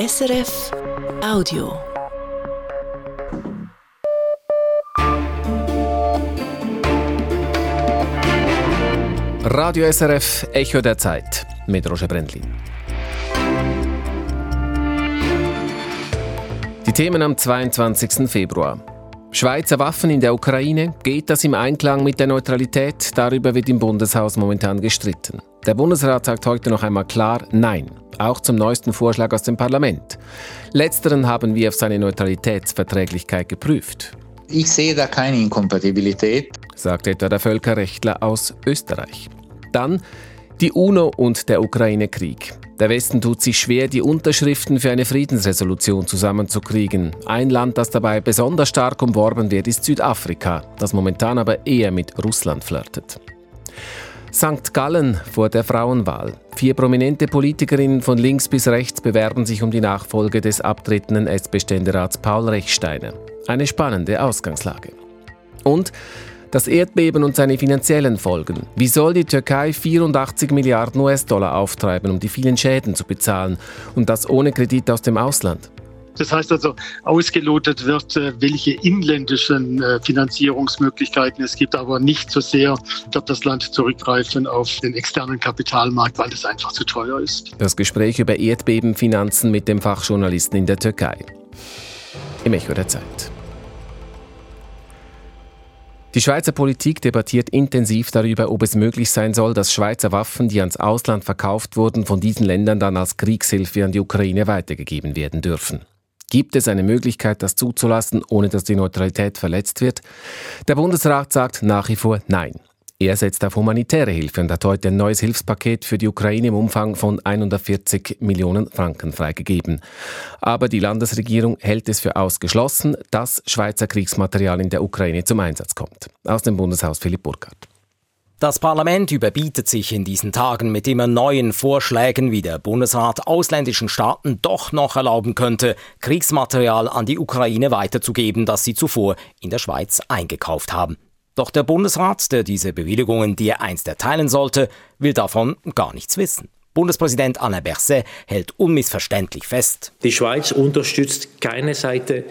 SRF Audio. Radio SRF Echo der Zeit mit Roger Brendlin. Die Themen am 22. Februar. Schweizer Waffen in der Ukraine, geht das im Einklang mit der Neutralität? Darüber wird im Bundeshaus momentan gestritten. Der Bundesrat sagt heute noch einmal klar Nein, auch zum neuesten Vorschlag aus dem Parlament. Letzteren haben wir auf seine Neutralitätsverträglichkeit geprüft. Ich sehe da keine Inkompatibilität, sagt etwa der Völkerrechtler aus Österreich. Dann die UNO und der Ukraine-Krieg. Der Westen tut sich schwer, die Unterschriften für eine Friedensresolution zusammenzukriegen. Ein Land, das dabei besonders stark umworben wird, ist Südafrika, das momentan aber eher mit Russland flirtet. St. Gallen vor der Frauenwahl. Vier prominente Politikerinnen von links bis rechts bewerben sich um die Nachfolge des abtretenden S-Beständerats Paul Rechsteiner. Eine spannende Ausgangslage. Und das Erdbeben und seine finanziellen Folgen. Wie soll die Türkei 84 Milliarden US-Dollar auftreiben, um die vielen Schäden zu bezahlen? Und das ohne Kredit aus dem Ausland? Das heißt also, ausgelotet wird, äh, welche inländischen äh, Finanzierungsmöglichkeiten es gibt, aber nicht so sehr wird das Land zurückgreifen auf den externen Kapitalmarkt, weil es einfach zu teuer ist. Das Gespräch über Erdbebenfinanzen mit dem Fachjournalisten in der Türkei. Im Echo der Zeit. Die Schweizer Politik debattiert intensiv darüber, ob es möglich sein soll, dass Schweizer Waffen, die ans Ausland verkauft wurden, von diesen Ländern dann als Kriegshilfe an die Ukraine weitergegeben werden dürfen. Gibt es eine Möglichkeit, das zuzulassen, ohne dass die Neutralität verletzt wird? Der Bundesrat sagt nach wie vor Nein. Er setzt auf humanitäre Hilfe und hat heute ein neues Hilfspaket für die Ukraine im Umfang von 140 Millionen Franken freigegeben. Aber die Landesregierung hält es für ausgeschlossen, dass Schweizer Kriegsmaterial in der Ukraine zum Einsatz kommt. Aus dem Bundeshaus Philipp Burkhardt. Das Parlament überbietet sich in diesen Tagen mit immer neuen Vorschlägen, wie der Bundesrat ausländischen Staaten doch noch erlauben könnte, Kriegsmaterial an die Ukraine weiterzugeben, das sie zuvor in der Schweiz eingekauft haben. Doch der Bundesrat, der diese Bewilligungen dir einst erteilen sollte, will davon gar nichts wissen. Bundespräsident Alain Berset hält unmissverständlich fest. Die Schweiz unterstützt keine Seite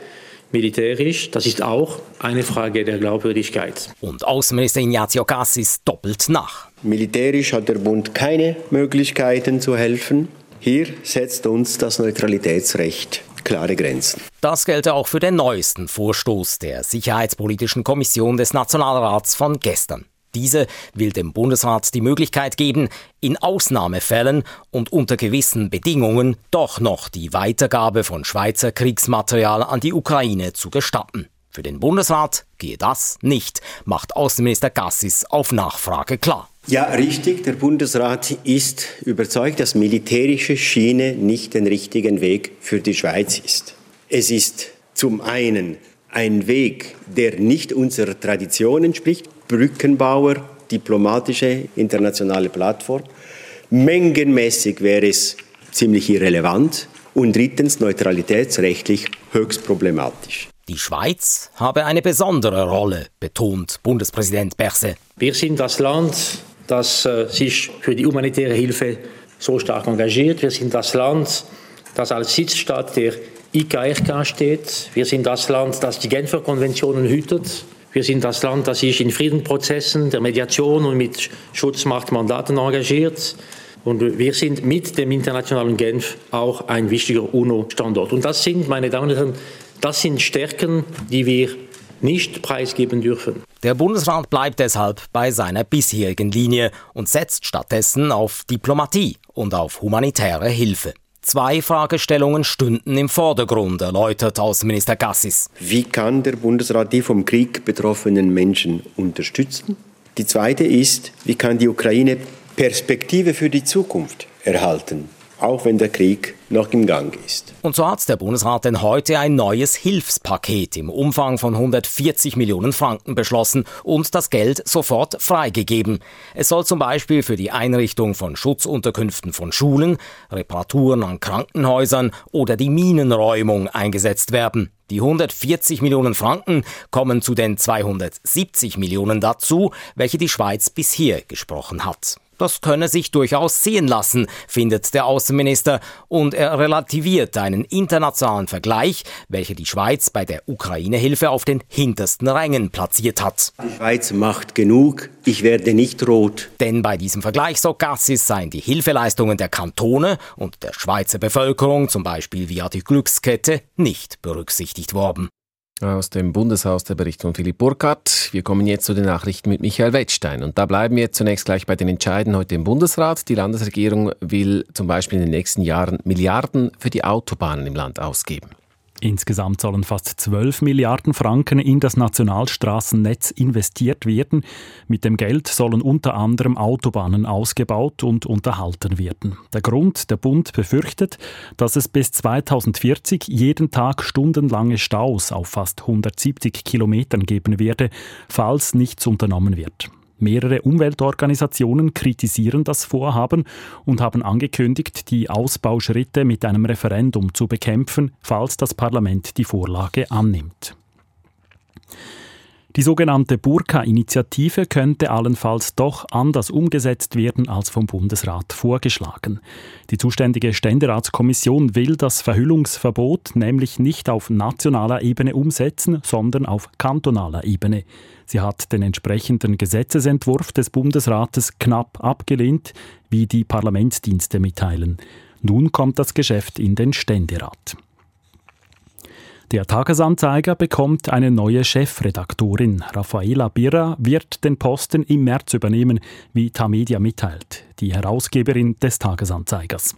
militärisch. Das ist auch eine Frage der Glaubwürdigkeit. Und Außenminister Ignazio Cassis doppelt nach. Militärisch hat der Bund keine Möglichkeiten zu helfen. Hier setzt uns das Neutralitätsrecht klare Grenzen. Das gelte auch für den neuesten Vorstoß der Sicherheitspolitischen Kommission des Nationalrats von gestern. Diese will dem Bundesrat die Möglichkeit geben, in Ausnahmefällen und unter gewissen Bedingungen doch noch die Weitergabe von Schweizer Kriegsmaterial an die Ukraine zu gestatten. Für den Bundesrat gehe das nicht, macht Außenminister Gassis auf Nachfrage klar. Ja, richtig. Der Bundesrat ist überzeugt, dass militärische Schiene nicht den richtigen Weg für die Schweiz ist. Es ist zum einen ein Weg, der nicht unserer Tradition entspricht, Brückenbauer, diplomatische internationale Plattform. Mengenmäßig wäre es ziemlich irrelevant und drittens neutralitätsrechtlich höchst problematisch. Die Schweiz habe eine besondere Rolle, betont Bundespräsident Berset. Wir sind das Land, das äh, sich für die humanitäre Hilfe so stark engagiert. Wir sind das Land, das als Sitzstaat der IKRK steht. Wir sind das Land, das die Genfer Konventionen hütet. Wir sind das Land, das sich in Friedensprozessen der Mediation und mit Schutzmachtmandaten engagiert. Und wir sind mit dem internationalen Genf auch ein wichtiger UNO-Standort. Und das sind, meine Damen und Herren, das sind Stärken, die wir nicht preisgeben dürfen. Der Bundesrat bleibt deshalb bei seiner bisherigen Linie und setzt stattdessen auf Diplomatie und auf humanitäre Hilfe. Zwei Fragestellungen stünden im Vordergrund, erläutert Außenminister Gassis. Wie kann der Bundesrat die vom Krieg betroffenen Menschen unterstützen? Die zweite ist, wie kann die Ukraine Perspektive für die Zukunft erhalten? Auch wenn der Krieg noch im Gang ist. Und so hat der Bundesrat denn heute ein neues Hilfspaket im Umfang von 140 Millionen Franken beschlossen und das Geld sofort freigegeben. Es soll zum Beispiel für die Einrichtung von Schutzunterkünften von Schulen, Reparaturen an Krankenhäusern oder die Minenräumung eingesetzt werden. Die 140 Millionen Franken kommen zu den 270 Millionen dazu, welche die Schweiz bisher gesprochen hat. Das könne sich durchaus sehen lassen, findet der Außenminister, und er relativiert einen internationalen Vergleich, welcher die Schweiz bei der Ukraine-Hilfe auf den hintersten Rängen platziert hat. Die Schweiz macht genug, ich werde nicht rot. Denn bei diesem Vergleich, so Gassis, seien die Hilfeleistungen der Kantone und der Schweizer Bevölkerung, zum Beispiel via die Glückskette, nicht berücksichtigt worden. Aus dem Bundeshaus der Bericht von Philipp Burkhardt. Wir kommen jetzt zu den Nachrichten mit Michael Wettstein. Und da bleiben wir zunächst gleich bei den Entscheiden heute im Bundesrat. Die Landesregierung will zum Beispiel in den nächsten Jahren Milliarden für die Autobahnen im Land ausgeben. Insgesamt sollen fast 12 Milliarden Franken in das Nationalstraßennetz investiert werden. Mit dem Geld sollen unter anderem Autobahnen ausgebaut und unterhalten werden. Der Grund, der Bund befürchtet, dass es bis 2040 jeden Tag stundenlange Staus auf fast 170 Kilometern geben werde, falls nichts unternommen wird. Mehrere Umweltorganisationen kritisieren das Vorhaben und haben angekündigt, die Ausbauschritte mit einem Referendum zu bekämpfen, falls das Parlament die Vorlage annimmt. Die sogenannte Burka-Initiative könnte allenfalls doch anders umgesetzt werden als vom Bundesrat vorgeschlagen. Die zuständige Ständeratskommission will das Verhüllungsverbot nämlich nicht auf nationaler Ebene umsetzen, sondern auf kantonaler Ebene. Sie hat den entsprechenden Gesetzesentwurf des Bundesrates knapp abgelehnt, wie die Parlamentsdienste mitteilen. Nun kommt das Geschäft in den Ständerat. Der Tagesanzeiger bekommt eine neue Chefredaktorin. Raffaela Birra wird den Posten im März übernehmen, wie Tamedia mitteilt, die Herausgeberin des Tagesanzeigers.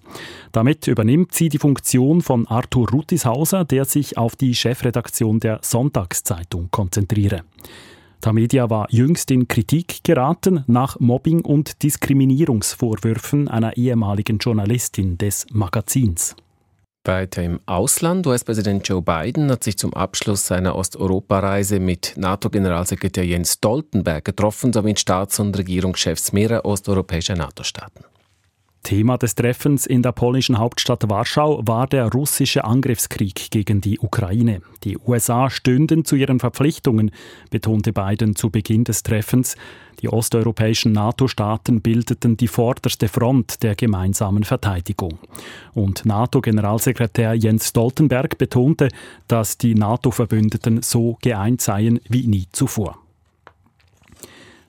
Damit übernimmt sie die Funktion von Arthur Rutishauser, der sich auf die Chefredaktion der Sonntagszeitung konzentriere. Tamedia war jüngst in Kritik geraten nach Mobbing- und Diskriminierungsvorwürfen einer ehemaligen Journalistin des Magazins. Weiter im Ausland. US-Präsident Joe Biden hat sich zum Abschluss seiner Osteuropareise mit NATO-Generalsekretär Jens Stoltenberg getroffen, sowie mit Staats- und Regierungschefs mehrerer osteuropäischer NATO-Staaten. Thema des Treffens in der polnischen Hauptstadt Warschau war der russische Angriffskrieg gegen die Ukraine. Die USA stünden zu ihren Verpflichtungen, betonte Biden zu Beginn des Treffens. Die osteuropäischen NATO-Staaten bildeten die vorderste Front der gemeinsamen Verteidigung. Und NATO-Generalsekretär Jens Stoltenberg betonte, dass die NATO-Verbündeten so geeint seien wie nie zuvor.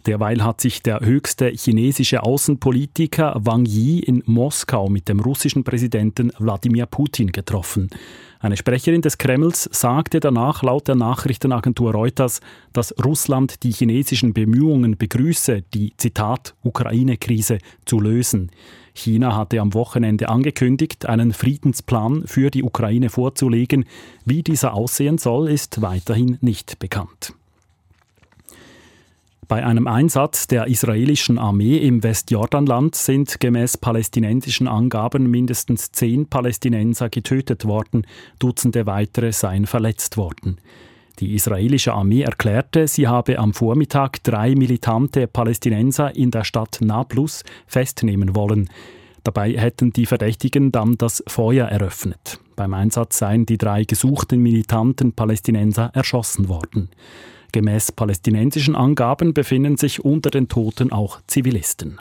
Derweil hat sich der höchste chinesische Außenpolitiker Wang Yi in Moskau mit dem russischen Präsidenten Wladimir Putin getroffen. Eine Sprecherin des Kremls sagte danach laut der Nachrichtenagentur Reuters, dass Russland die chinesischen Bemühungen begrüße, die Zitat Ukraine-Krise zu lösen. China hatte am Wochenende angekündigt, einen Friedensplan für die Ukraine vorzulegen. Wie dieser aussehen soll, ist weiterhin nicht bekannt. Bei einem Einsatz der israelischen Armee im Westjordanland sind gemäß palästinensischen Angaben mindestens zehn Palästinenser getötet worden, Dutzende weitere seien verletzt worden. Die israelische Armee erklärte, sie habe am Vormittag drei militante Palästinenser in der Stadt Nablus festnehmen wollen. Dabei hätten die Verdächtigen dann das Feuer eröffnet. Beim Einsatz seien die drei gesuchten militanten Palästinenser erschossen worden. Gemäß palästinensischen Angaben befinden sich unter den Toten auch Zivilisten.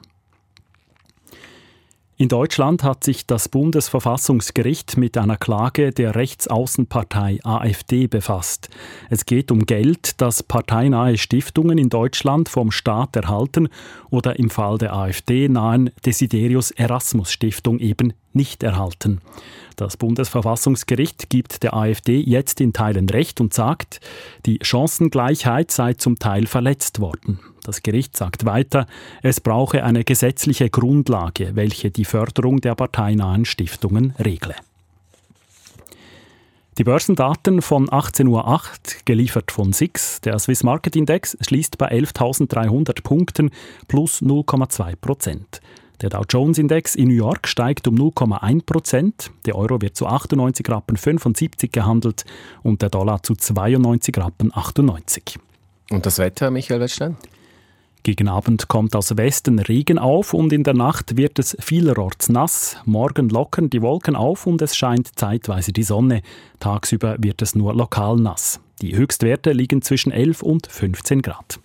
In Deutschland hat sich das Bundesverfassungsgericht mit einer Klage der Rechtsaußenpartei AfD befasst. Es geht um Geld, das parteinahe Stiftungen in Deutschland vom Staat erhalten oder im Fall der AfD nahen Desiderius Erasmus Stiftung eben nicht erhalten. Das Bundesverfassungsgericht gibt der AfD jetzt in Teilen Recht und sagt, die Chancengleichheit sei zum Teil verletzt worden. Das Gericht sagt weiter, es brauche eine gesetzliche Grundlage, welche die Förderung der parteinahen Stiftungen regle. Die Börsendaten von 18.08 Uhr, geliefert von SIX, der Swiss Market Index, schließt bei 11.300 Punkten plus 0,2 Prozent. Der Dow Jones Index in New York steigt um 0,1 Prozent. Der Euro wird zu 98 Rappen 75 gehandelt und der Dollar zu 92 Rappen 98. Und das Wetter, Michael Wettstein? Gegen Abend kommt aus Westen Regen auf und in der Nacht wird es vielerorts nass. Morgen lockern die Wolken auf und es scheint zeitweise die Sonne. Tagsüber wird es nur lokal nass. Die Höchstwerte liegen zwischen 11 und 15 Grad.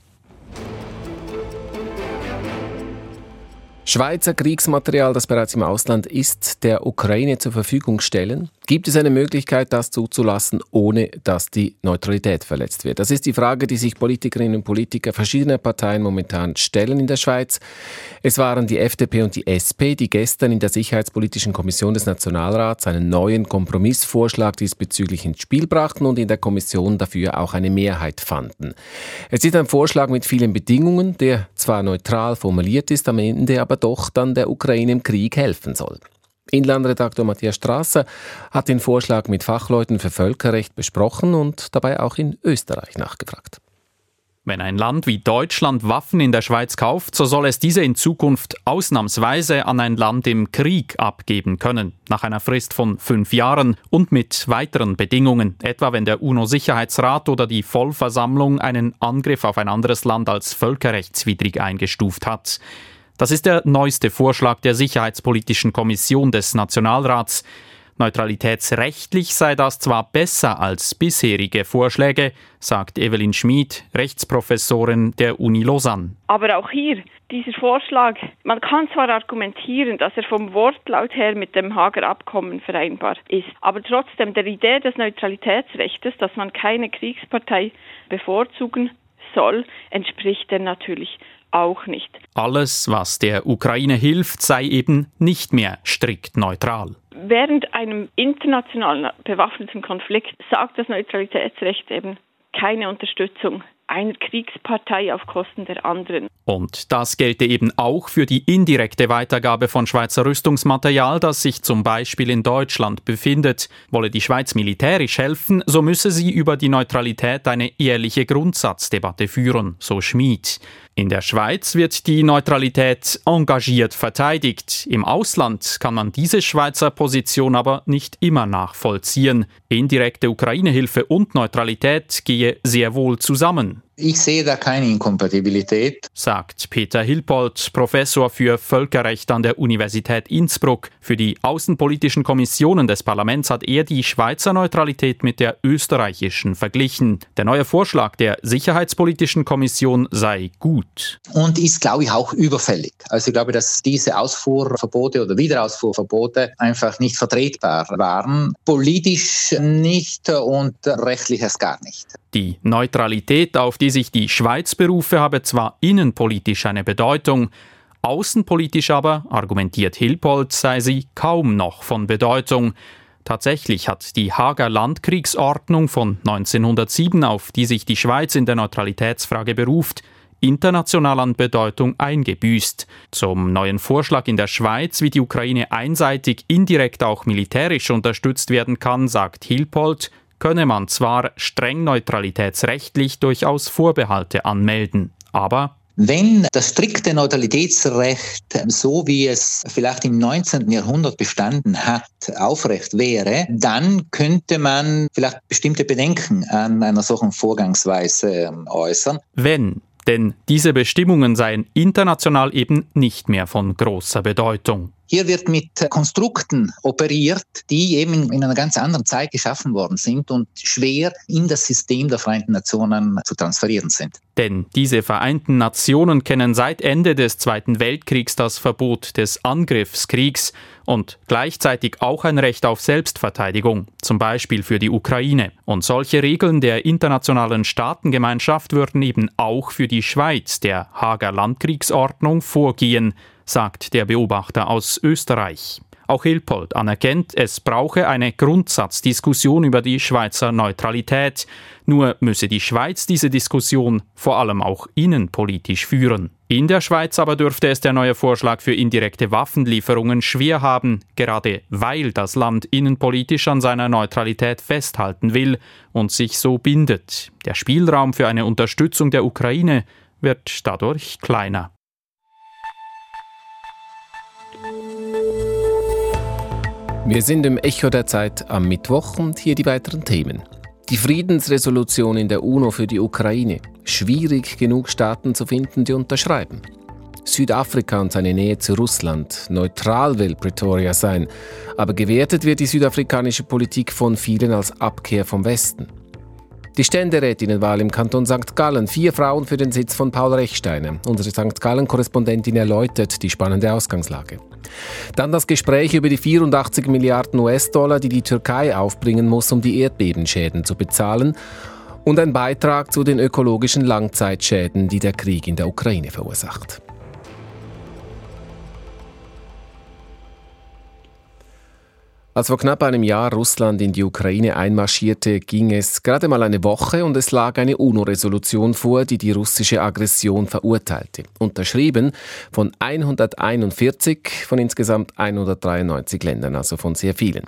Schweizer Kriegsmaterial, das bereits im Ausland ist, der Ukraine zur Verfügung stellen? Gibt es eine Möglichkeit, das zuzulassen, ohne dass die Neutralität verletzt wird? Das ist die Frage, die sich Politikerinnen und Politiker verschiedener Parteien momentan stellen in der Schweiz. Es waren die FDP und die SP, die gestern in der Sicherheitspolitischen Kommission des Nationalrats einen neuen Kompromissvorschlag diesbezüglich ins Spiel brachten und in der Kommission dafür auch eine Mehrheit fanden. Es ist ein Vorschlag mit vielen Bedingungen, der zwar neutral formuliert ist, am Ende aber doch dann der Ukraine im Krieg helfen soll. Inlandredaktor Matthias Strasser hat den Vorschlag mit Fachleuten für Völkerrecht besprochen und dabei auch in Österreich nachgefragt. Wenn ein Land wie Deutschland Waffen in der Schweiz kauft, so soll es diese in Zukunft ausnahmsweise an ein Land im Krieg abgeben können, nach einer Frist von fünf Jahren und mit weiteren Bedingungen, etwa wenn der UNO-Sicherheitsrat oder die Vollversammlung einen Angriff auf ein anderes Land als völkerrechtswidrig eingestuft hat. Das ist der neueste Vorschlag der Sicherheitspolitischen Kommission des Nationalrats. Neutralitätsrechtlich sei das zwar besser als bisherige Vorschläge, sagt Evelyn Schmid, Rechtsprofessorin der Uni Lausanne. Aber auch hier, dieser Vorschlag, man kann zwar argumentieren, dass er vom Wortlaut her mit dem Hager Abkommen vereinbar ist, aber trotzdem der Idee des Neutralitätsrechts, dass man keine Kriegspartei bevorzugen soll, entspricht er natürlich auch nicht. Alles, was der Ukraine hilft, sei eben nicht mehr strikt neutral. Während einem internationalen bewaffneten Konflikt sagt das Neutralitätsrecht eben keine Unterstützung einer Kriegspartei auf Kosten der anderen. Und das gelte eben auch für die indirekte Weitergabe von Schweizer Rüstungsmaterial, das sich zum Beispiel in Deutschland befindet. Wolle die Schweiz militärisch helfen, so müsse sie über die Neutralität eine ehrliche Grundsatzdebatte führen, so Schmid. In der Schweiz wird die Neutralität engagiert verteidigt. Im Ausland kann man diese Schweizer Position aber nicht immer nachvollziehen. Indirekte Ukraine-Hilfe und Neutralität gehe sehr wohl zusammen. Ich sehe da keine Inkompatibilität, sagt Peter Hilpold, Professor für Völkerrecht an der Universität Innsbruck. Für die außenpolitischen Kommissionen des Parlaments hat er die Schweizer Neutralität mit der österreichischen verglichen. Der neue Vorschlag der Sicherheitspolitischen Kommission sei gut. Und ist, glaube ich, auch überfällig. Also ich glaube, dass diese Ausfuhrverbote oder Wiederausfuhrverbote einfach nicht vertretbar waren. Politisch nicht und rechtlich erst gar nicht. Die Neutralität, auf die sich die Schweiz berufe, habe zwar innenpolitisch eine Bedeutung, außenpolitisch aber, argumentiert Hilpold, sei sie kaum noch von Bedeutung. Tatsächlich hat die Hager Landkriegsordnung von 1907, auf die sich die Schweiz in der Neutralitätsfrage beruft, international an Bedeutung eingebüßt. Zum neuen Vorschlag in der Schweiz, wie die Ukraine einseitig indirekt auch militärisch unterstützt werden kann, sagt Hilpold, könne man zwar streng neutralitätsrechtlich durchaus Vorbehalte anmelden, aber wenn das strikte Neutralitätsrecht, so wie es vielleicht im 19. Jahrhundert bestanden hat, aufrecht wäre, dann könnte man vielleicht bestimmte Bedenken an einer solchen Vorgangsweise ähm, äußern. Wenn denn diese Bestimmungen seien international eben nicht mehr von großer Bedeutung. Hier wird mit Konstrukten operiert, die eben in einer ganz anderen Zeit geschaffen worden sind und schwer in das System der Vereinten Nationen zu transferieren sind. Denn diese Vereinten Nationen kennen seit Ende des Zweiten Weltkriegs das Verbot des Angriffskriegs und gleichzeitig auch ein Recht auf Selbstverteidigung, zum Beispiel für die Ukraine. Und solche Regeln der internationalen Staatengemeinschaft würden eben auch für die Schweiz der Hager Landkriegsordnung vorgehen sagt der Beobachter aus Österreich. Auch Hilpold anerkennt, es brauche eine Grundsatzdiskussion über die Schweizer Neutralität. Nur müsse die Schweiz diese Diskussion vor allem auch innenpolitisch führen. In der Schweiz aber dürfte es der neue Vorschlag für indirekte Waffenlieferungen schwer haben, gerade weil das Land innenpolitisch an seiner Neutralität festhalten will und sich so bindet. Der Spielraum für eine Unterstützung der Ukraine wird dadurch kleiner. Wir sind im Echo der Zeit am Mittwoch und hier die weiteren Themen. Die Friedensresolution in der UNO für die Ukraine. Schwierig genug Staaten zu finden, die unterschreiben. Südafrika und seine Nähe zu Russland. Neutral will Pretoria sein, aber gewertet wird die südafrikanische Politik von vielen als Abkehr vom Westen. Die Ständerätinnenwahl im Kanton St. Gallen. Vier Frauen für den Sitz von Paul Rechsteiner. Unsere St. Gallen-Korrespondentin erläutert die spannende Ausgangslage. Dann das Gespräch über die 84 Milliarden US-Dollar, die die Türkei aufbringen muss, um die Erdbebenschäden zu bezahlen. Und ein Beitrag zu den ökologischen Langzeitschäden, die der Krieg in der Ukraine verursacht. Als vor knapp einem Jahr Russland in die Ukraine einmarschierte, ging es gerade mal eine Woche und es lag eine UNO-Resolution vor, die die russische Aggression verurteilte. Unterschrieben von 141 von insgesamt 193 Ländern, also von sehr vielen.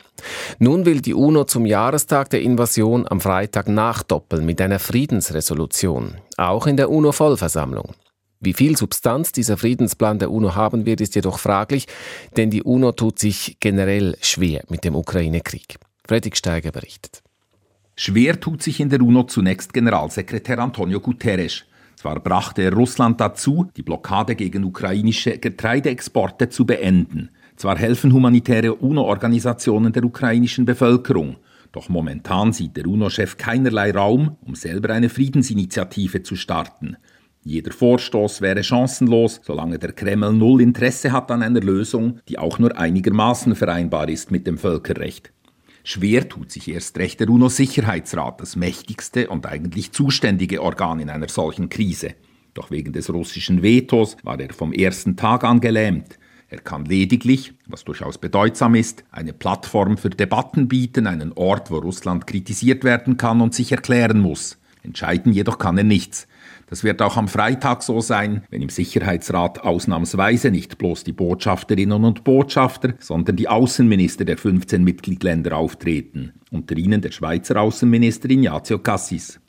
Nun will die UNO zum Jahrestag der Invasion am Freitag nachdoppeln mit einer Friedensresolution, auch in der UNO-Vollversammlung. Wie viel Substanz dieser Friedensplan der UNO haben wird, ist jedoch fraglich, denn die UNO tut sich generell schwer mit dem Ukraine-Krieg. Fredrik Steiger berichtet. Schwer tut sich in der UNO zunächst Generalsekretär Antonio Guterres. Zwar brachte er Russland dazu, die Blockade gegen ukrainische Getreideexporte zu beenden. Zwar helfen humanitäre UNO-Organisationen der ukrainischen Bevölkerung. Doch momentan sieht der UNO-Chef keinerlei Raum, um selber eine Friedensinitiative zu starten. Jeder Vorstoß wäre chancenlos, solange der Kreml null Interesse hat an einer Lösung, die auch nur einigermaßen vereinbar ist mit dem Völkerrecht. Schwer tut sich erst recht der UNO-Sicherheitsrat, das mächtigste und eigentlich zuständige Organ in einer solchen Krise. Doch wegen des russischen Vetos war er vom ersten Tag an gelähmt. Er kann lediglich, was durchaus bedeutsam ist, eine Plattform für Debatten bieten, einen Ort, wo Russland kritisiert werden kann und sich erklären muss. Entscheiden jedoch kann er nichts. Das wird auch am Freitag so sein, wenn im Sicherheitsrat ausnahmsweise nicht bloß die Botschafterinnen und Botschafter, sondern die Außenminister der 15 Mitgliedsländer auftreten, unter ihnen der Schweizer Außenminister Ignazio Cassis.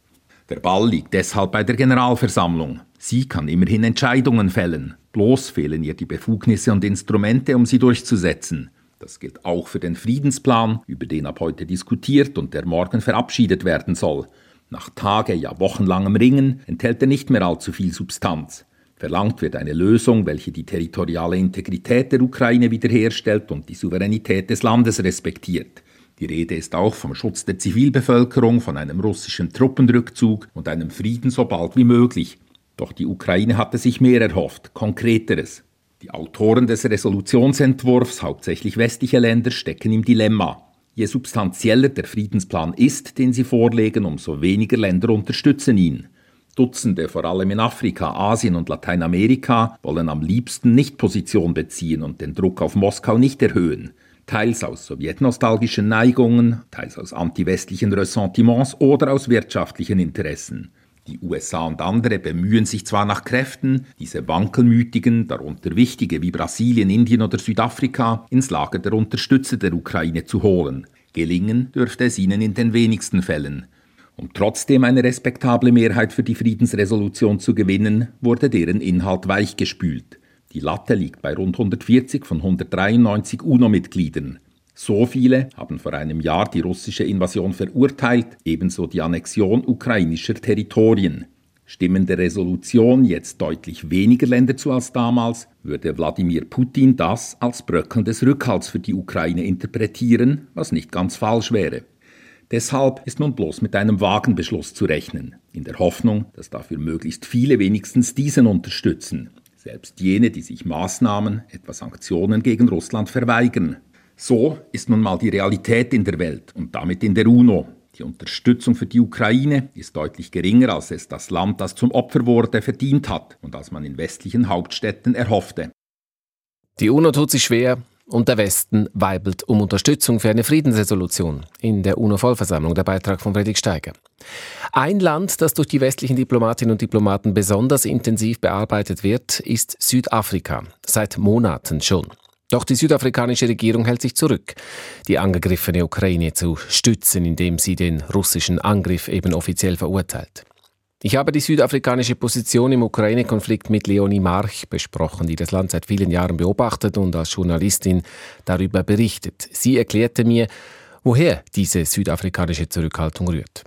Der Ball liegt deshalb bei der Generalversammlung. Sie kann immerhin Entscheidungen fällen. Bloß fehlen ihr die Befugnisse und Instrumente, um sie durchzusetzen. Das gilt auch für den Friedensplan, über den ab heute diskutiert und der morgen verabschiedet werden soll. Nach Tage, ja wochenlangem Ringen enthält er nicht mehr allzu viel Substanz. Verlangt wird eine Lösung, welche die territoriale Integrität der Ukraine wiederherstellt und die Souveränität des Landes respektiert. Die Rede ist auch vom Schutz der Zivilbevölkerung, von einem russischen Truppenrückzug und einem Frieden so bald wie möglich. Doch die Ukraine hatte sich mehr erhofft, konkreteres. Die Autoren des Resolutionsentwurfs, hauptsächlich westliche Länder, stecken im Dilemma. Je substanzieller der Friedensplan ist, den sie vorlegen, umso weniger Länder unterstützen ihn. Dutzende, vor allem in Afrika, Asien und Lateinamerika, wollen am liebsten nicht Position beziehen und den Druck auf Moskau nicht erhöhen. Teils aus sowjetnostalgischen Neigungen, teils aus antiwestlichen Ressentiments oder aus wirtschaftlichen Interessen. Die USA und andere bemühen sich zwar nach Kräften, diese wankelmütigen, darunter wichtige wie Brasilien, Indien oder Südafrika, ins Lager der Unterstützer der Ukraine zu holen. Gelingen dürfte es ihnen in den wenigsten Fällen. Um trotzdem eine respektable Mehrheit für die Friedensresolution zu gewinnen, wurde deren Inhalt weichgespült. Die Latte liegt bei rund 140 von 193 UNO-Mitgliedern. So viele haben vor einem Jahr die russische Invasion verurteilt, ebenso die Annexion ukrainischer Territorien. Stimmen der Resolution jetzt deutlich weniger Länder zu als damals, würde Wladimir Putin das als Bröckeln des Rückhalts für die Ukraine interpretieren, was nicht ganz falsch wäre. Deshalb ist nun bloß mit einem Wagenbeschluss zu rechnen, in der Hoffnung, dass dafür möglichst viele wenigstens diesen unterstützen, selbst jene, die sich Maßnahmen, etwa Sanktionen gegen Russland verweigern. So ist nun mal die Realität in der Welt und damit in der UNO. Die Unterstützung für die Ukraine ist deutlich geringer, als es das Land, das zum Opfer wurde, verdient hat und als man in westlichen Hauptstädten erhoffte. Die UNO tut sich schwer und der Westen weibelt um Unterstützung für eine Friedensresolution in der UNO-Vollversammlung. Der Beitrag von Friedrich Steiger. Ein Land, das durch die westlichen Diplomatinnen und Diplomaten besonders intensiv bearbeitet wird, ist Südafrika. Seit Monaten schon. Doch die südafrikanische Regierung hält sich zurück, die angegriffene Ukraine zu stützen, indem sie den russischen Angriff eben offiziell verurteilt. Ich habe die südafrikanische Position im Ukraine-Konflikt mit Leonie March besprochen, die das Land seit vielen Jahren beobachtet und als Journalistin darüber berichtet. Sie erklärte mir, woher diese südafrikanische Zurückhaltung rührt.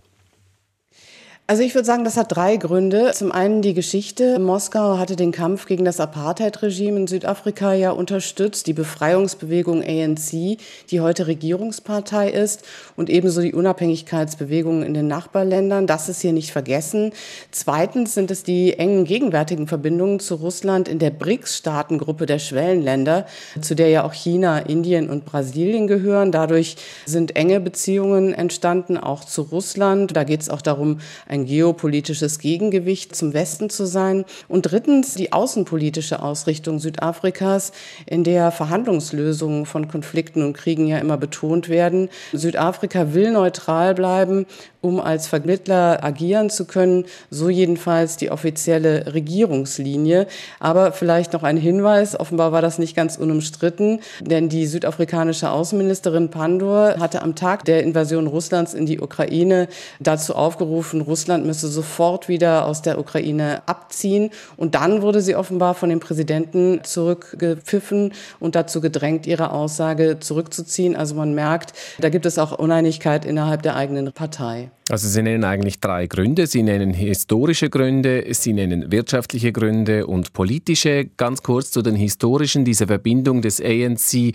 Also ich würde sagen, das hat drei Gründe. Zum einen die Geschichte. Moskau hatte den Kampf gegen das Apartheid-Regime in Südafrika ja unterstützt, die Befreiungsbewegung ANC, die heute Regierungspartei ist und ebenso die Unabhängigkeitsbewegungen in den Nachbarländern. Das ist hier nicht vergessen. Zweitens sind es die engen gegenwärtigen Verbindungen zu Russland in der BRICS-Staatengruppe der Schwellenländer, zu der ja auch China, Indien und Brasilien gehören. Dadurch sind enge Beziehungen entstanden, auch zu Russland. Da geht es auch darum, ein geopolitisches Gegengewicht zum Westen zu sein. Und drittens die außenpolitische Ausrichtung Südafrikas, in der Verhandlungslösungen von Konflikten und Kriegen ja immer betont werden. Südafrika will neutral bleiben, um als Vermittler agieren zu können. So jedenfalls die offizielle Regierungslinie. Aber vielleicht noch ein Hinweis. Offenbar war das nicht ganz unumstritten, denn die südafrikanische Außenministerin Pandor hatte am Tag der Invasion Russlands in die Ukraine dazu aufgerufen, Russland müsse sofort wieder aus der Ukraine abziehen. Und dann wurde sie offenbar von dem Präsidenten zurückgepfiffen und dazu gedrängt, ihre Aussage zurückzuziehen. Also man merkt, da gibt es auch Uneinigkeit innerhalb der eigenen Partei. Also Sie nennen eigentlich drei Gründe. Sie nennen historische Gründe, Sie nennen wirtschaftliche Gründe und politische. Ganz kurz zu den historischen, diese Verbindung des ANC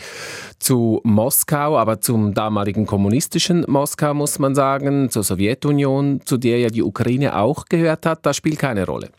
zu Moskau, aber zum damaligen kommunistischen Moskau muss man sagen, zur Sowjetunion, zu der ja die Ukraine auch gehört hat, das spielt keine Rolle.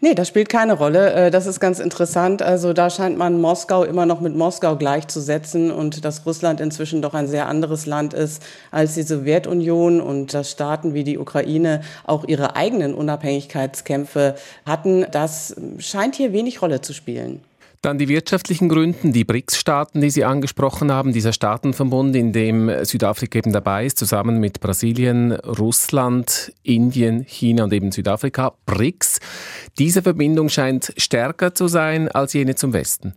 Nee, das spielt keine Rolle. Äh, das ist ganz interessant. Also da scheint man Moskau immer noch mit Moskau gleichzusetzen und dass Russland inzwischen doch ein sehr anderes Land ist als die Sowjetunion und dass Staaten wie die Ukraine auch ihre eigenen Unabhängigkeitskämpfe hatten, das scheint hier wenig Rolle zu spielen. Dann die wirtschaftlichen Gründe, die BRICS-Staaten, die Sie angesprochen haben, dieser Staatenverbund, in dem Südafrika eben dabei ist, zusammen mit Brasilien, Russland, Indien, China und eben Südafrika, BRICS. Diese Verbindung scheint stärker zu sein als jene zum Westen.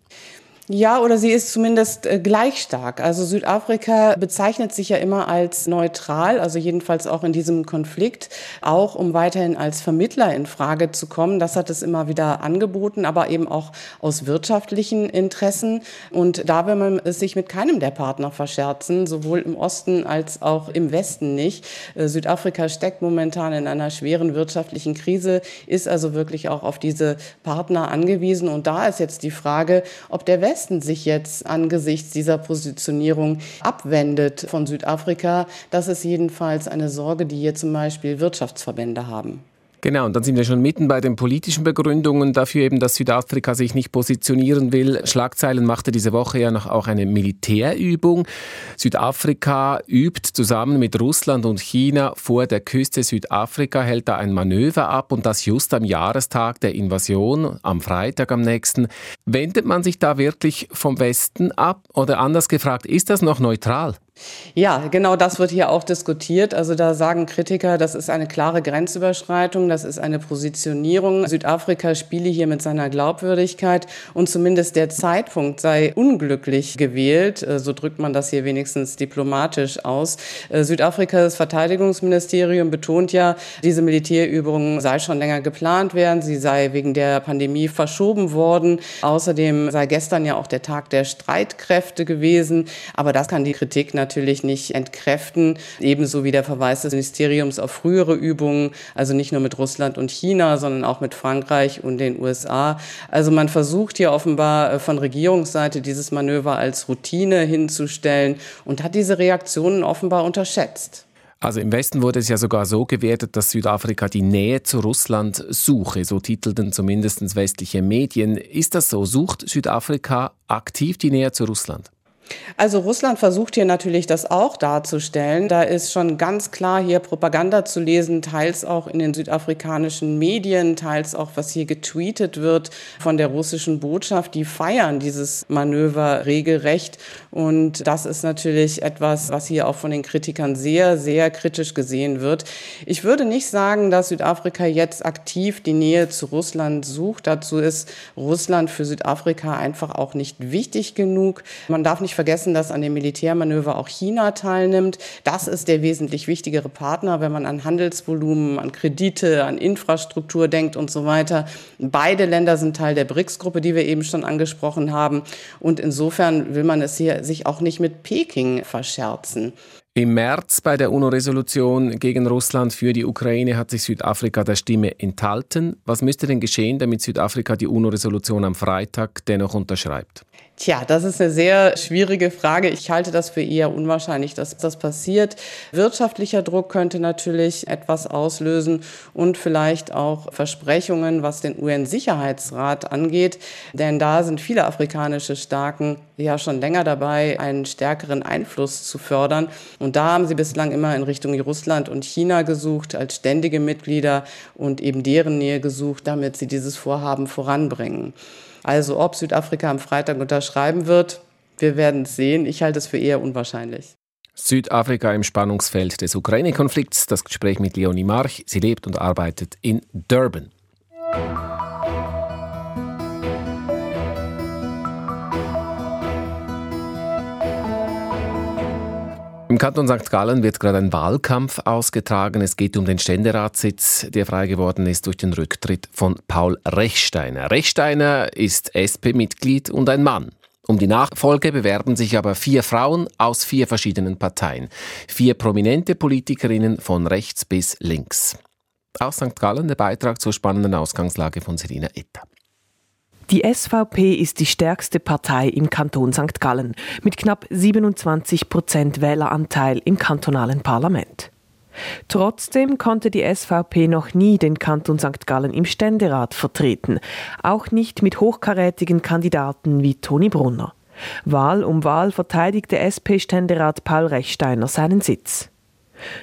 Ja, oder sie ist zumindest äh, gleich stark. Also Südafrika bezeichnet sich ja immer als neutral, also jedenfalls auch in diesem Konflikt, auch um weiterhin als Vermittler in Frage zu kommen. Das hat es immer wieder angeboten, aber eben auch aus wirtschaftlichen Interessen. Und da will man es sich mit keinem der Partner verscherzen, sowohl im Osten als auch im Westen nicht. Äh, Südafrika steckt momentan in einer schweren wirtschaftlichen Krise, ist also wirklich auch auf diese Partner angewiesen. Und da ist jetzt die Frage, ob der Westen Westen sich jetzt angesichts dieser Positionierung abwendet von Südafrika. Das ist jedenfalls eine Sorge, die hier zum Beispiel Wirtschaftsverbände haben. Genau, und dann sind wir schon mitten bei den politischen Begründungen dafür eben, dass Südafrika sich nicht positionieren will. Schlagzeilen machte diese Woche ja noch auch eine Militärübung. Südafrika übt zusammen mit Russland und China vor der Küste Südafrika, hält da ein Manöver ab und das just am Jahrestag der Invasion, am Freitag am nächsten. Wendet man sich da wirklich vom Westen ab? Oder anders gefragt, ist das noch neutral? Ja, genau das wird hier auch diskutiert. Also da sagen Kritiker, das ist eine klare Grenzüberschreitung, das ist eine Positionierung. Südafrika spiele hier mit seiner Glaubwürdigkeit und zumindest der Zeitpunkt sei unglücklich gewählt. Äh, so drückt man das hier wenigstens diplomatisch aus. Äh, Südafrikas Verteidigungsministerium betont ja, diese Militärübung sei schon länger geplant werden, sie sei wegen der Pandemie verschoben worden. Außerdem sei gestern ja auch der Tag der Streitkräfte gewesen. Aber das kann die Kritik natürlich natürlich nicht entkräften, ebenso wie der Verweis des Ministeriums auf frühere Übungen, also nicht nur mit Russland und China, sondern auch mit Frankreich und den USA. Also man versucht hier offenbar äh, von Regierungsseite dieses Manöver als Routine hinzustellen und hat diese Reaktionen offenbar unterschätzt. Also im Westen wurde es ja sogar so gewertet, dass Südafrika die Nähe zu Russland suche, so titelten zumindest westliche Medien. Ist das so? Sucht Südafrika aktiv die Nähe zu Russland? Also Russland versucht hier natürlich das auch darzustellen. Da ist schon ganz klar hier Propaganda zu lesen, teils auch in den südafrikanischen Medien, teils auch was hier getweetet wird von der russischen Botschaft. Die feiern dieses Manöver regelrecht. Und das ist natürlich etwas, was hier auch von den Kritikern sehr, sehr kritisch gesehen wird. Ich würde nicht sagen, dass Südafrika jetzt aktiv die Nähe zu Russland sucht. Dazu ist Russland für Südafrika einfach auch nicht wichtig genug. Man darf nicht vergessen, dass an dem Militärmanöver auch China teilnimmt. Das ist der wesentlich wichtigere Partner, wenn man an Handelsvolumen, an Kredite, an Infrastruktur denkt und so weiter. Beide Länder sind Teil der BRICS-Gruppe, die wir eben schon angesprochen haben. Und insofern will man es hier sich auch nicht mit Peking verscherzen. Im März bei der UNO-Resolution gegen Russland für die Ukraine hat sich Südafrika der Stimme enthalten. Was müsste denn geschehen, damit Südafrika die UNO-Resolution am Freitag dennoch unterschreibt? Tja, das ist eine sehr schwierige Frage. Ich halte das für eher unwahrscheinlich, dass das passiert. Wirtschaftlicher Druck könnte natürlich etwas auslösen und vielleicht auch Versprechungen, was den UN-Sicherheitsrat angeht. Denn da sind viele afrikanische Staaten ja schon länger dabei, einen stärkeren Einfluss zu fördern. Und da haben sie bislang immer in Richtung Russland und China gesucht, als ständige Mitglieder und eben deren Nähe gesucht, damit sie dieses Vorhaben voranbringen. Also ob Südafrika am Freitag unterschreiben wird, wir werden es sehen. Ich halte es für eher unwahrscheinlich. Südafrika im Spannungsfeld des Ukraine-Konflikts. Das Gespräch mit Leonie March. Sie lebt und arbeitet in Durban. Im Kanton St. Gallen wird gerade ein Wahlkampf ausgetragen. Es geht um den Ständeratssitz, der frei geworden ist durch den Rücktritt von Paul Rechsteiner. Rechsteiner ist SP-Mitglied und ein Mann. Um die Nachfolge bewerben sich aber vier Frauen aus vier verschiedenen Parteien. Vier prominente Politikerinnen von rechts bis links. Aus St. Gallen der Beitrag zur spannenden Ausgangslage von Serena Etta. Die SVP ist die stärkste Partei im Kanton St. Gallen mit knapp 27 Prozent Wähleranteil im kantonalen Parlament. Trotzdem konnte die SVP noch nie den Kanton St. Gallen im Ständerat vertreten, auch nicht mit hochkarätigen Kandidaten wie Toni Brunner. Wahl um Wahl verteidigte SP-Ständerat Paul Rechsteiner seinen Sitz.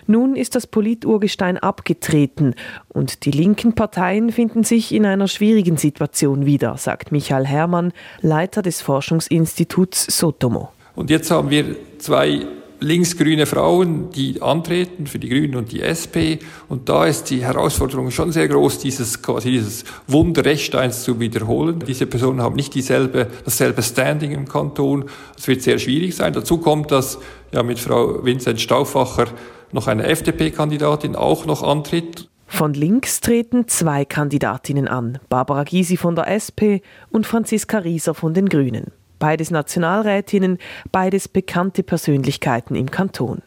Nun ist das Politurgestein abgetreten und die linken Parteien finden sich in einer schwierigen Situation wieder, sagt Michael Herrmann, Leiter des Forschungsinstituts Sotomo. Und jetzt haben wir zwei linksgrüne Frauen, die antreten für die Grünen und die SP. Und da ist die Herausforderung schon sehr groß, dieses, quasi dieses Wunder zu wiederholen. Diese Personen haben nicht dieselbe, dasselbe Standing im Kanton. Es wird sehr schwierig sein. Dazu kommt, dass ja mit Frau Vincent Stauffacher noch eine FDP-Kandidatin auch noch antritt. Von links treten zwei Kandidatinnen an, Barbara Gysi von der SP und Franziska Rieser von den Grünen. Beides Nationalrätinnen, beides bekannte Persönlichkeiten im Kanton.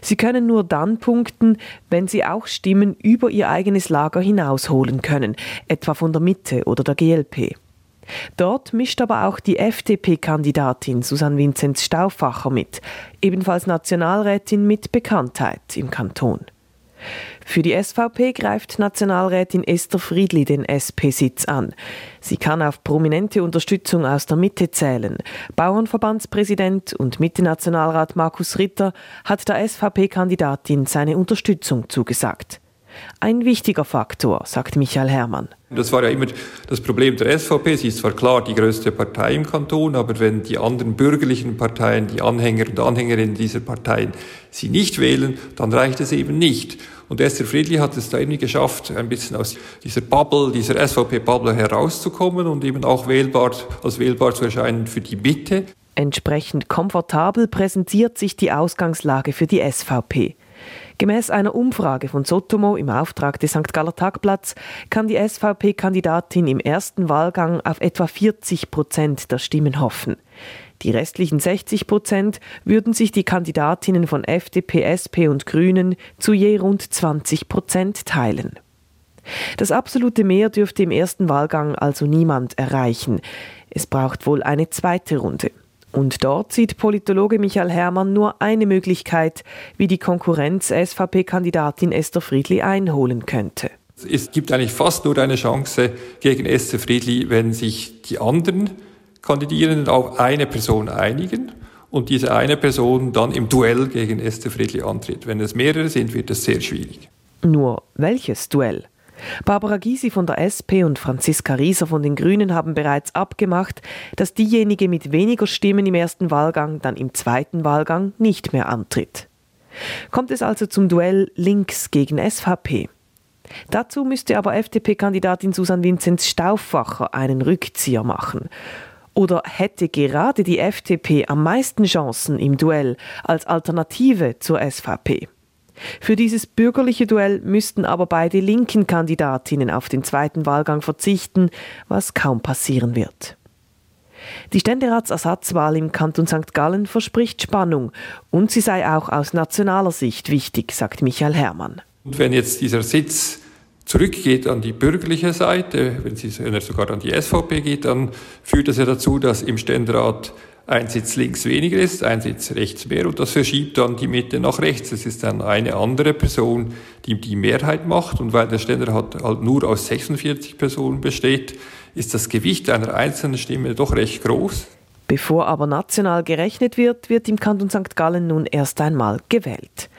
Sie können nur dann punkten, wenn sie auch Stimmen über ihr eigenes Lager hinausholen können, etwa von der Mitte oder der GLP. Dort mischt aber auch die FDP-Kandidatin Susanne Vinzenz Stauffacher mit, ebenfalls Nationalrätin mit Bekanntheit im Kanton. Für die SVP greift Nationalrätin Esther Friedli den SP-Sitz an. Sie kann auf prominente Unterstützung aus der Mitte zählen. Bauernverbandspräsident und Mitte-Nationalrat Markus Ritter hat der SVP-Kandidatin seine Unterstützung zugesagt. Ein wichtiger Faktor, sagt Michael Herrmann. Das war ja immer das Problem der SVP. Sie ist zwar klar die größte Partei im Kanton, aber wenn die anderen bürgerlichen Parteien, die Anhänger und Anhängerinnen dieser Parteien sie nicht wählen, dann reicht es eben nicht. Und Esther Friedli hat es da irgendwie geschafft, ein bisschen aus dieser Bubble, dieser SVP-Bubble herauszukommen und eben auch wählbar, als wählbar zu erscheinen für die Mitte. Entsprechend komfortabel präsentiert sich die Ausgangslage für die SVP. Gemäß einer Umfrage von Sotomo im Auftrag des St. Galler Tagblatts kann die SVP-Kandidatin im ersten Wahlgang auf etwa 40 Prozent der Stimmen hoffen. Die restlichen 60 Prozent würden sich die Kandidatinnen von FDP, SP und Grünen zu je rund 20 Prozent teilen. Das absolute Mehr dürfte im ersten Wahlgang also niemand erreichen. Es braucht wohl eine zweite Runde. Und dort sieht Politologe Michael Herrmann nur eine Möglichkeit, wie die Konkurrenz SVP-Kandidatin Esther Friedli einholen könnte. Es gibt eigentlich fast nur eine Chance gegen Esther Friedli, wenn sich die anderen Kandidierenden auf eine Person einigen und diese eine Person dann im Duell gegen Esther Friedli antritt. Wenn es mehrere sind, wird es sehr schwierig. Nur welches Duell? Barbara Gysi von der SP und Franziska Rieser von den Grünen haben bereits abgemacht, dass diejenige mit weniger Stimmen im ersten Wahlgang dann im zweiten Wahlgang nicht mehr antritt. Kommt es also zum Duell links gegen SVP? Dazu müsste aber FDP-Kandidatin Susan Vinzenz Stauffacher einen Rückzieher machen. Oder hätte gerade die FDP am meisten Chancen im Duell als Alternative zur SVP? Für dieses bürgerliche Duell müssten aber beide linken Kandidatinnen auf den zweiten Wahlgang verzichten, was kaum passieren wird. Die Ständeratsersatzwahl im Kanton St. Gallen verspricht Spannung und sie sei auch aus nationaler Sicht wichtig, sagt Michael Herrmann. Und wenn jetzt dieser Sitz zurückgeht an die bürgerliche Seite, wenn, sie, wenn er sogar an die SVP geht, dann führt das ja dazu, dass im Ständerat ein Sitz links weniger ist, ein Sitz rechts mehr und das verschiebt dann die Mitte nach rechts. Es ist dann eine andere Person, die die Mehrheit macht und weil der Ständerat halt nur aus 46 Personen besteht, ist das Gewicht einer einzelnen Stimme doch recht groß. Bevor aber national gerechnet wird, wird im Kanton St. Gallen nun erst einmal gewählt.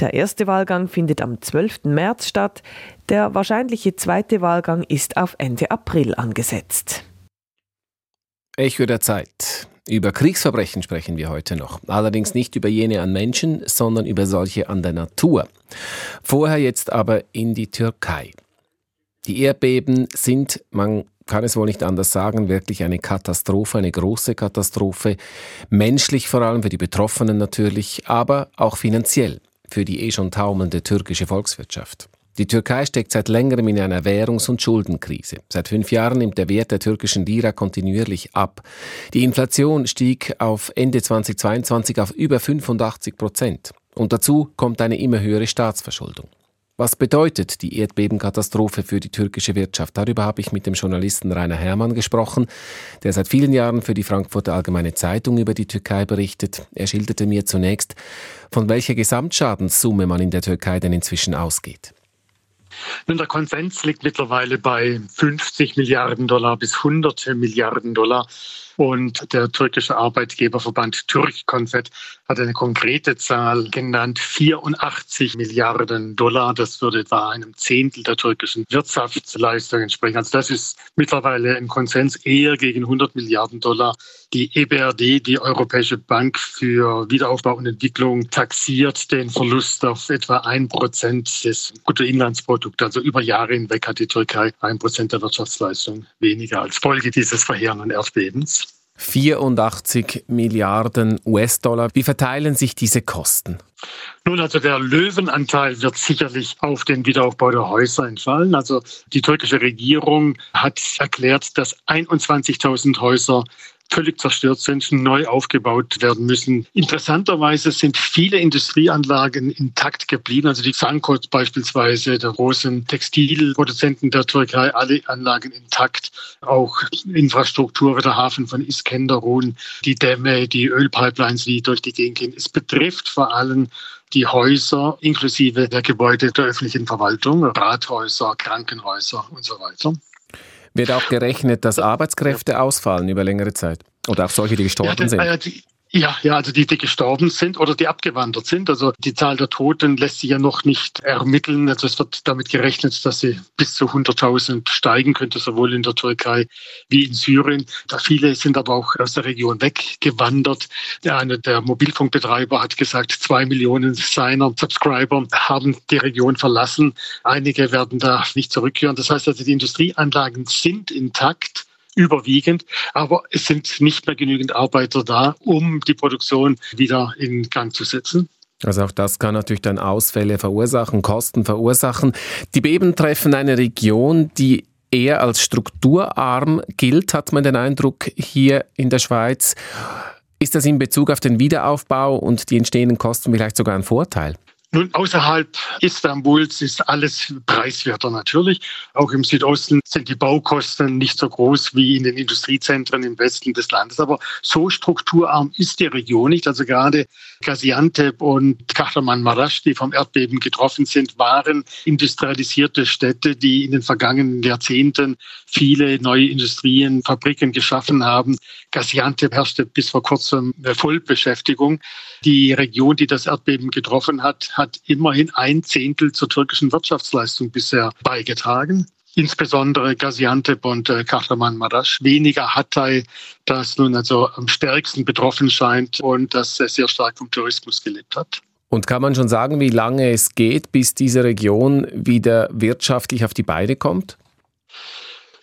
Der erste Wahlgang findet am 12. März statt, der wahrscheinliche zweite Wahlgang ist auf Ende April angesetzt. Echo der Zeit. Über Kriegsverbrechen sprechen wir heute noch. Allerdings nicht über jene an Menschen, sondern über solche an der Natur. Vorher jetzt aber in die Türkei. Die Erdbeben sind, man kann es wohl nicht anders sagen, wirklich eine Katastrophe, eine große Katastrophe. Menschlich vor allem für die Betroffenen natürlich, aber auch finanziell für die eh schon taumelnde türkische Volkswirtschaft. Die Türkei steckt seit längerem in einer Währungs- und Schuldenkrise. Seit fünf Jahren nimmt der Wert der türkischen Lira kontinuierlich ab. Die Inflation stieg auf Ende 2022 auf über 85 Prozent. Und dazu kommt eine immer höhere Staatsverschuldung. Was bedeutet die Erdbebenkatastrophe für die türkische Wirtschaft? Darüber habe ich mit dem Journalisten Rainer Herrmann gesprochen, der seit vielen Jahren für die Frankfurter Allgemeine Zeitung über die Türkei berichtet. Er schilderte mir zunächst, von welcher Gesamtschadenssumme man in der Türkei denn inzwischen ausgeht. Nun, der Konsens liegt mittlerweile bei 50 Milliarden Dollar bis 100 Milliarden Dollar. Und der türkische Arbeitgeberverband Türk-Konfett hat eine konkrete Zahl genannt, 84 Milliarden Dollar. Das würde etwa einem Zehntel der türkischen Wirtschaftsleistung entsprechen. Also das ist mittlerweile im Konsens eher gegen 100 Milliarden Dollar. Die EBRD, die Europäische Bank für Wiederaufbau und Entwicklung, taxiert den Verlust auf etwa ein Prozent des Bruttoinlandsprodukts. Also über Jahre hinweg hat die Türkei ein Prozent der Wirtschaftsleistung weniger als Folge dieses verheerenden Erdbebens. 84 Milliarden US-Dollar. Wie verteilen sich diese Kosten? Nun, also der Löwenanteil wird sicherlich auf den Wiederaufbau der Häuser entfallen. Also die türkische Regierung hat erklärt, dass 21.000 Häuser völlig zerstört sind, neu aufgebaut werden müssen. Interessanterweise sind viele Industrieanlagen intakt geblieben. Also die Sankot beispielsweise, der großen Textilproduzenten der Türkei, alle Anlagen intakt. Auch Infrastruktur wie der Hafen von Iskenderun, die Dämme, die Ölpipelines, die durch die Gegend gehen. Es betrifft vor allem die Häuser inklusive der Gebäude der öffentlichen Verwaltung, Rathäuser, Krankenhäuser und so weiter. Wird auch gerechnet, dass Arbeitskräfte ausfallen über längere Zeit? Oder auch solche, die gestorben ja, sind? Die, ja, ja, also die, die gestorben sind oder die abgewandert sind. Also die Zahl der Toten lässt sich ja noch nicht ermitteln. Also es wird damit gerechnet, dass sie bis zu 100.000 steigen könnte, sowohl in der Türkei wie in Syrien. Da viele sind aber auch aus der Region weggewandert. Der eine der Mobilfunkbetreiber hat gesagt, zwei Millionen seiner Subscriber haben die Region verlassen. Einige werden da nicht zurückkehren. Das heißt also, die Industrieanlagen sind intakt überwiegend, aber es sind nicht mehr genügend Arbeiter da, um die Produktion wieder in Gang zu setzen. Also auch das kann natürlich dann Ausfälle verursachen, Kosten verursachen. Die Beben treffen eine Region, die eher als strukturarm gilt, hat man den Eindruck hier in der Schweiz. Ist das in Bezug auf den Wiederaufbau und die entstehenden Kosten vielleicht sogar ein Vorteil? Nun, außerhalb Istanbuls ist alles preiswerter natürlich. Auch im Südosten sind die Baukosten nicht so groß wie in den Industriezentren im Westen des Landes. Aber so strukturarm ist die Region nicht. Also gerade Gaziantep und Kahramanmaraş, die vom Erdbeben getroffen sind, waren industrialisierte Städte, die in den vergangenen Jahrzehnten viele neue Industrien, Fabriken geschaffen haben. Gaziantep herrschte bis vor kurzem Vollbeschäftigung. Die Region, die das Erdbeben getroffen hat, hat immerhin ein Zehntel zur türkischen Wirtschaftsleistung bisher beigetragen insbesondere Gaziantep und äh, Kahramanmaraş, weniger Hatay, das nun also am stärksten betroffen scheint und das äh, sehr stark vom Tourismus gelebt hat. Und kann man schon sagen, wie lange es geht, bis diese Region wieder wirtschaftlich auf die Beine kommt?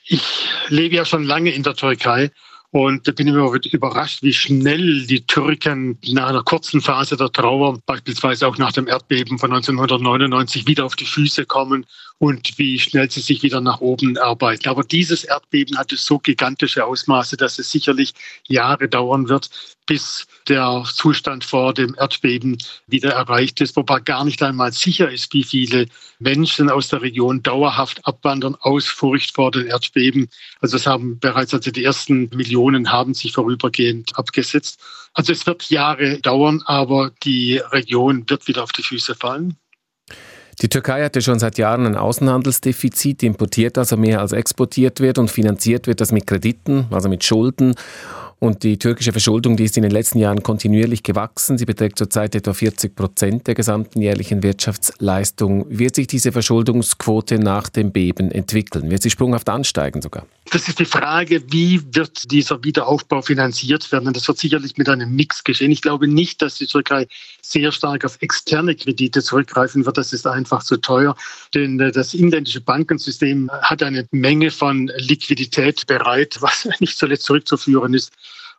Ich lebe ja schon lange in der Türkei Und da bin ich immer überrascht, wie schnell die Türken nach einer kurzen Phase der Trauer, beispielsweise auch nach dem Erdbeben von 1999, wieder auf die Füße kommen und wie schnell sie sich wieder nach oben arbeiten. Aber dieses Erdbeben hatte so gigantische Ausmaße, dass es sicherlich Jahre dauern wird, bis der Zustand vor dem Erdbeben wieder erreicht ist, wobei gar nicht einmal sicher ist, wie viele Menschen aus der Region dauerhaft abwandern aus Furcht vor den Erdbeben. Also es haben bereits also die ersten Millionen haben sich vorübergehend abgesetzt. Also es wird Jahre dauern, aber die Region wird wieder auf die Füße fallen. Die Türkei hatte schon seit Jahren ein Außenhandelsdefizit, importiert also mehr als exportiert wird und finanziert wird das mit Krediten, also mit Schulden. Und die türkische Verschuldung, die ist in den letzten Jahren kontinuierlich gewachsen. Sie beträgt zurzeit etwa 40 Prozent der gesamten jährlichen Wirtschaftsleistung. Wird sich diese Verschuldungsquote nach dem Beben entwickeln? Wird sie sprunghaft ansteigen sogar? Das ist die Frage, wie wird dieser Wiederaufbau finanziert werden? Und das wird sicherlich mit einem Mix geschehen. Ich glaube nicht, dass die Türkei sehr stark auf externe Kredite zurückgreifen wird. Das ist einfach zu teuer. Denn äh, das inländische Bankensystem hat eine Menge von Liquidität bereit, was nicht zuletzt zurückzuführen ist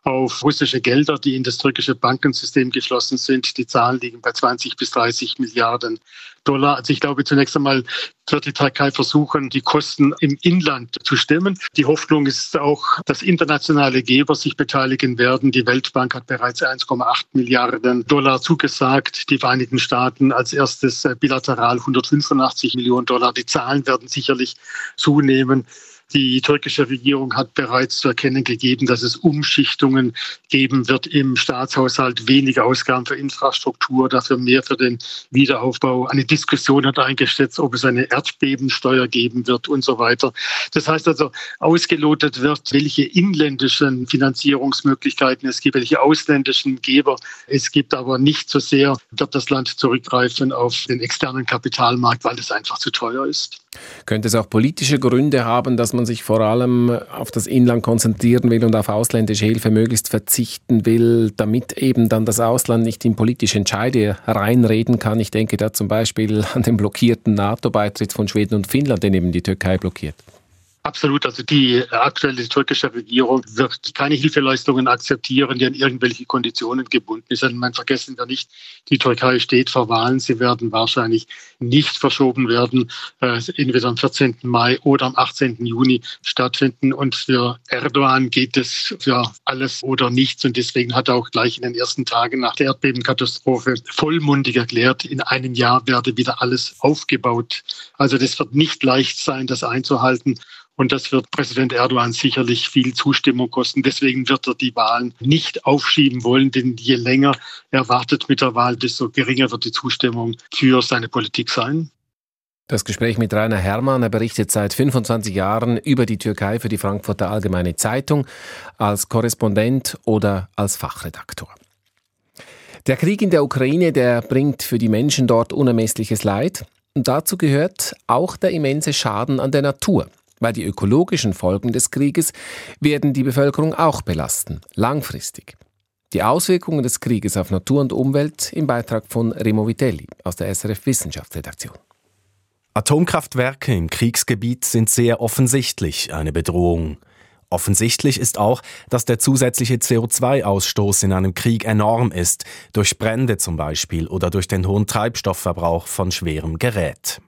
auf russische Gelder, die in das türkische Bankensystem geschlossen sind. Die Zahlen liegen bei 20 bis 30 Milliarden Dollar. Also ich glaube, zunächst einmal wird die Türkei versuchen, die Kosten im Inland zu stemmen. Die Hoffnung ist auch, dass internationale Geber sich beteiligen werden. Die Weltbank hat bereits 1,8 Milliarden Dollar zugesagt. Die Vereinigten Staaten als erstes bilateral 185 Millionen Dollar. Die Zahlen werden sicherlich zunehmen. Die türkische Regierung hat bereits zu erkennen gegeben, dass es Umschichtungen geben wird im Staatshaushalt, weniger Ausgaben für Infrastruktur, dafür mehr für den Wiederaufbau. Eine Diskussion hat eingesetzt, ob es eine Erdbebensteuer geben wird und so weiter. Das heißt also, ausgelotet wird, welche inländischen Finanzierungsmöglichkeiten es gibt, welche ausländischen Geber es gibt, aber nicht so sehr wird das Land zurückgreifen auf den externen Kapitalmarkt, weil es einfach zu teuer ist. Könnte es auch politische Gründe haben, dass man sich vor allem auf das Inland konzentrieren will und auf ausländische Hilfe möglichst verzichten will, damit eben dann das Ausland nicht in politische Entscheide reinreden kann? Ich denke da zum Beispiel an den blockierten NATO-Beitritt von Schweden und Finnland, den eben die Türkei blockiert. Absolut. Also die aktuelle türkische Regierung wird keine Hilfeleistungen akzeptieren, die an irgendwelche Konditionen gebunden sind. Man vergessen wir nicht, die Türkei steht vor Wahlen. Sie werden wahrscheinlich nicht verschoben werden, äh, entweder am 14. Mai oder am 18. Juni stattfinden. Und für Erdogan geht es für alles oder nichts. Und deswegen hat er auch gleich in den ersten Tagen nach der Erdbebenkatastrophe vollmundig erklärt, in einem Jahr werde wieder alles aufgebaut. Also das wird nicht leicht sein, das einzuhalten. Und das wird Präsident Erdogan sicherlich viel Zustimmung kosten. Deswegen wird er die Wahlen nicht aufschieben wollen, denn je länger er wartet mit der Wahl, desto geringer wird die Zustimmung für seine Politik sein. Das Gespräch mit Rainer Herrmann. Er berichtet seit 25 Jahren über die Türkei für die Frankfurter Allgemeine Zeitung als Korrespondent oder als Fachredaktor. Der Krieg in der Ukraine, der bringt für die Menschen dort unermessliches Leid. Und dazu gehört auch der immense Schaden an der Natur weil die ökologischen Folgen des Krieges werden die Bevölkerung auch belasten, langfristig. Die Auswirkungen des Krieges auf Natur und Umwelt im Beitrag von Remo Vitelli aus der SRF Wissenschaftsredaktion. Atomkraftwerke im Kriegsgebiet sind sehr offensichtlich eine Bedrohung. Offensichtlich ist auch, dass der zusätzliche CO2-Ausstoß in einem Krieg enorm ist, durch Brände zum Beispiel oder durch den hohen Treibstoffverbrauch von schwerem Gerät.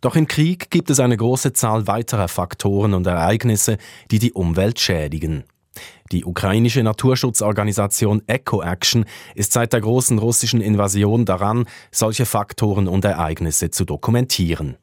Doch im Krieg gibt es eine große Zahl weiterer Faktoren und Ereignisse, die die Umwelt schädigen. Die ukrainische Naturschutzorganisation EcoAction ist seit der großen russischen Invasion daran, solche Faktoren und Ereignisse zu dokumentieren.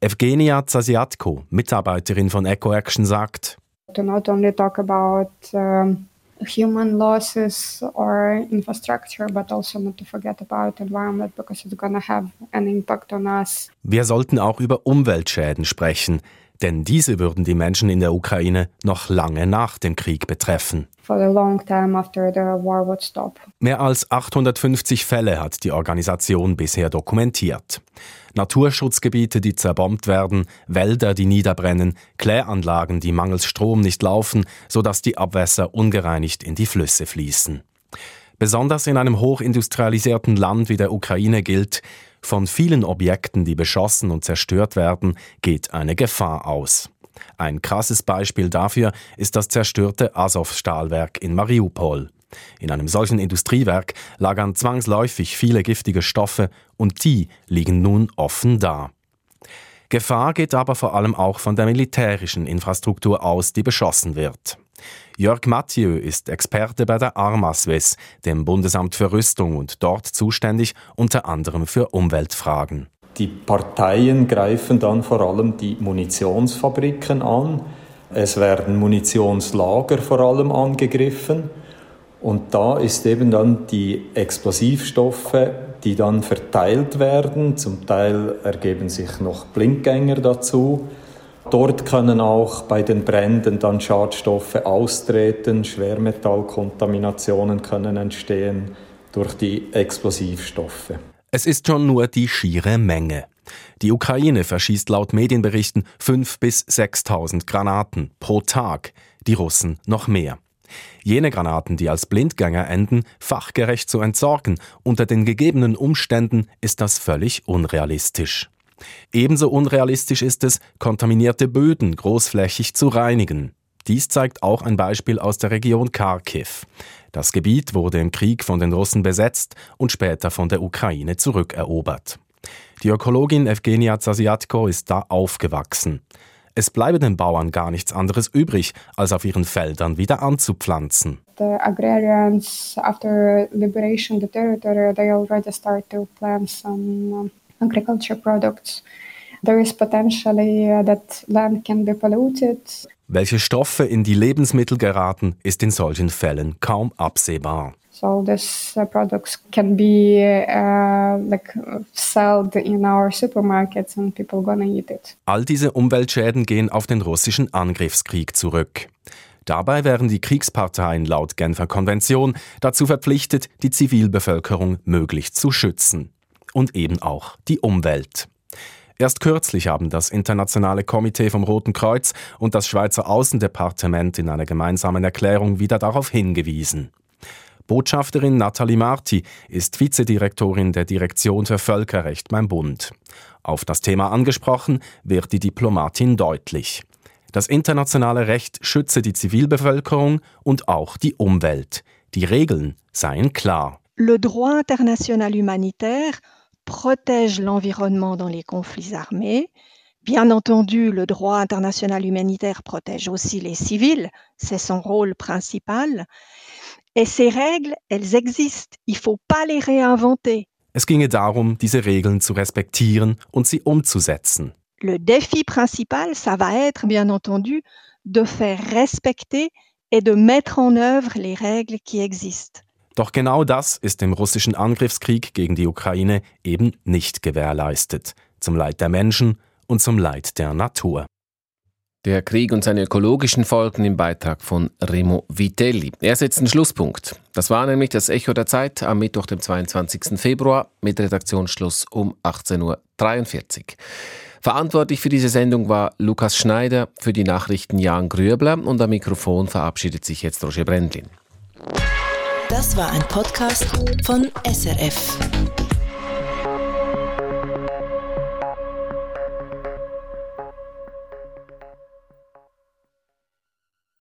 Evgenia Zasiatko, Mitarbeiterin von EcoAction, sagt, to not only talk about um human losses or infrastructure, but also not to forget about environment because it's gonna have an impact on us. Wir sollten auch über Umweltschäden sprechen, denn diese würden die Menschen in der Ukraine noch lange nach dem Krieg betreffen. Mehr als 850 Fälle hat die Organisation bisher dokumentiert. Naturschutzgebiete, die zerbombt werden, Wälder, die niederbrennen, Kläranlagen, die mangels Strom nicht laufen, sodass die Abwässer ungereinigt in die Flüsse fließen. Besonders in einem hochindustrialisierten Land wie der Ukraine gilt, von vielen Objekten, die beschossen und zerstört werden, geht eine Gefahr aus. Ein krasses Beispiel dafür ist das zerstörte Azov-Stahlwerk in Mariupol. In einem solchen Industriewerk lagern zwangsläufig viele giftige Stoffe und die liegen nun offen da. Gefahr geht aber vor allem auch von der militärischen Infrastruktur aus, die beschossen wird. Jörg Mathieu ist Experte bei der Armaswes, dem Bundesamt für Rüstung und dort zuständig unter anderem für Umweltfragen. Die Parteien greifen dann vor allem die Munitionsfabriken an. Es werden Munitionslager vor allem angegriffen. Und da ist eben dann die Explosivstoffe, die dann verteilt werden. Zum Teil ergeben sich noch Blindgänger dazu. Dort können auch bei den Bränden dann Schadstoffe austreten, Schwermetallkontaminationen können entstehen durch die Explosivstoffe. Es ist schon nur die schiere Menge. Die Ukraine verschießt laut Medienberichten 5.000 bis 6.000 Granaten pro Tag, die Russen noch mehr. Jene Granaten, die als Blindgänger enden, fachgerecht zu entsorgen, unter den gegebenen Umständen ist das völlig unrealistisch. Ebenso unrealistisch ist es, kontaminierte Böden großflächig zu reinigen. Dies zeigt auch ein Beispiel aus der Region Kharkiv. Das Gebiet wurde im Krieg von den Russen besetzt und später von der Ukraine zurückerobert. Die Ökologin Evgenia Zasiatko ist da aufgewachsen. Es bleibe den Bauern gar nichts anderes übrig, als auf ihren Feldern wieder anzupflanzen. The agrarians, after liberation the territory, they already start to plant some agriculture products. There is potentially uh, that land can be polluted. Welche Stoffe in die Lebensmittel geraten, ist in solchen Fällen kaum absehbar. So these uh, products can be uh, like sold in our supermarkets and people gonna eat it. All diese Umweltschäden gehen auf den russischen Angriffskrieg zurück. Dabei wären die Kriegsparteien laut Genfer Konvention dazu verpflichtet, die Zivilbevölkerung möglichst zu schützen. Und eben auch die Umwelt. Erst kürzlich haben das Internationale Komitee vom Roten Kreuz und das Schweizer Außendepartement in einer gemeinsamen Erklärung wieder darauf hingewiesen. Botschafterin Nathalie Marti ist Vizedirektorin der Direktion für Völkerrecht beim Bund. Auf das Thema angesprochen wird die Diplomatin deutlich. Das internationale Recht schütze die Zivilbevölkerung und auch die Umwelt. Die Regeln seien klar. Le droit international humanitaire protège l'environnement dans les conflits armés. Bien entendu, le droit international humanitaire protège aussi les civils, c'est son rôle principal. Et ces règles, elles existent, il faut pas les réinventer. Es ginge darum, diese Regeln zu respektieren und sie umzusetzen. Le défi principal, ça va être, bien entendu, de faire respecter et de mettre en œuvre les règles qui existent. Doch genau das ist im russischen Angriffskrieg gegen die Ukraine eben nicht gewährleistet, zum Leid der Menschen und zum Leid der Natur. Der Krieg und seine ökologischen Folgen im Beitrag von Remo Vitelli. Er setzt einen Schlusspunkt. Das war nämlich das Echo der Zeit am Mittwoch, dem 22. Februar, mit Redaktionsschluss um 18.43 Uhr. Verantwortlich für diese Sendung war Lukas Schneider, für die Nachrichten Jan Grübler und am Mikrofon verabschiedet sich jetzt Roger Brendlin. Das war ein Podcast von SRF.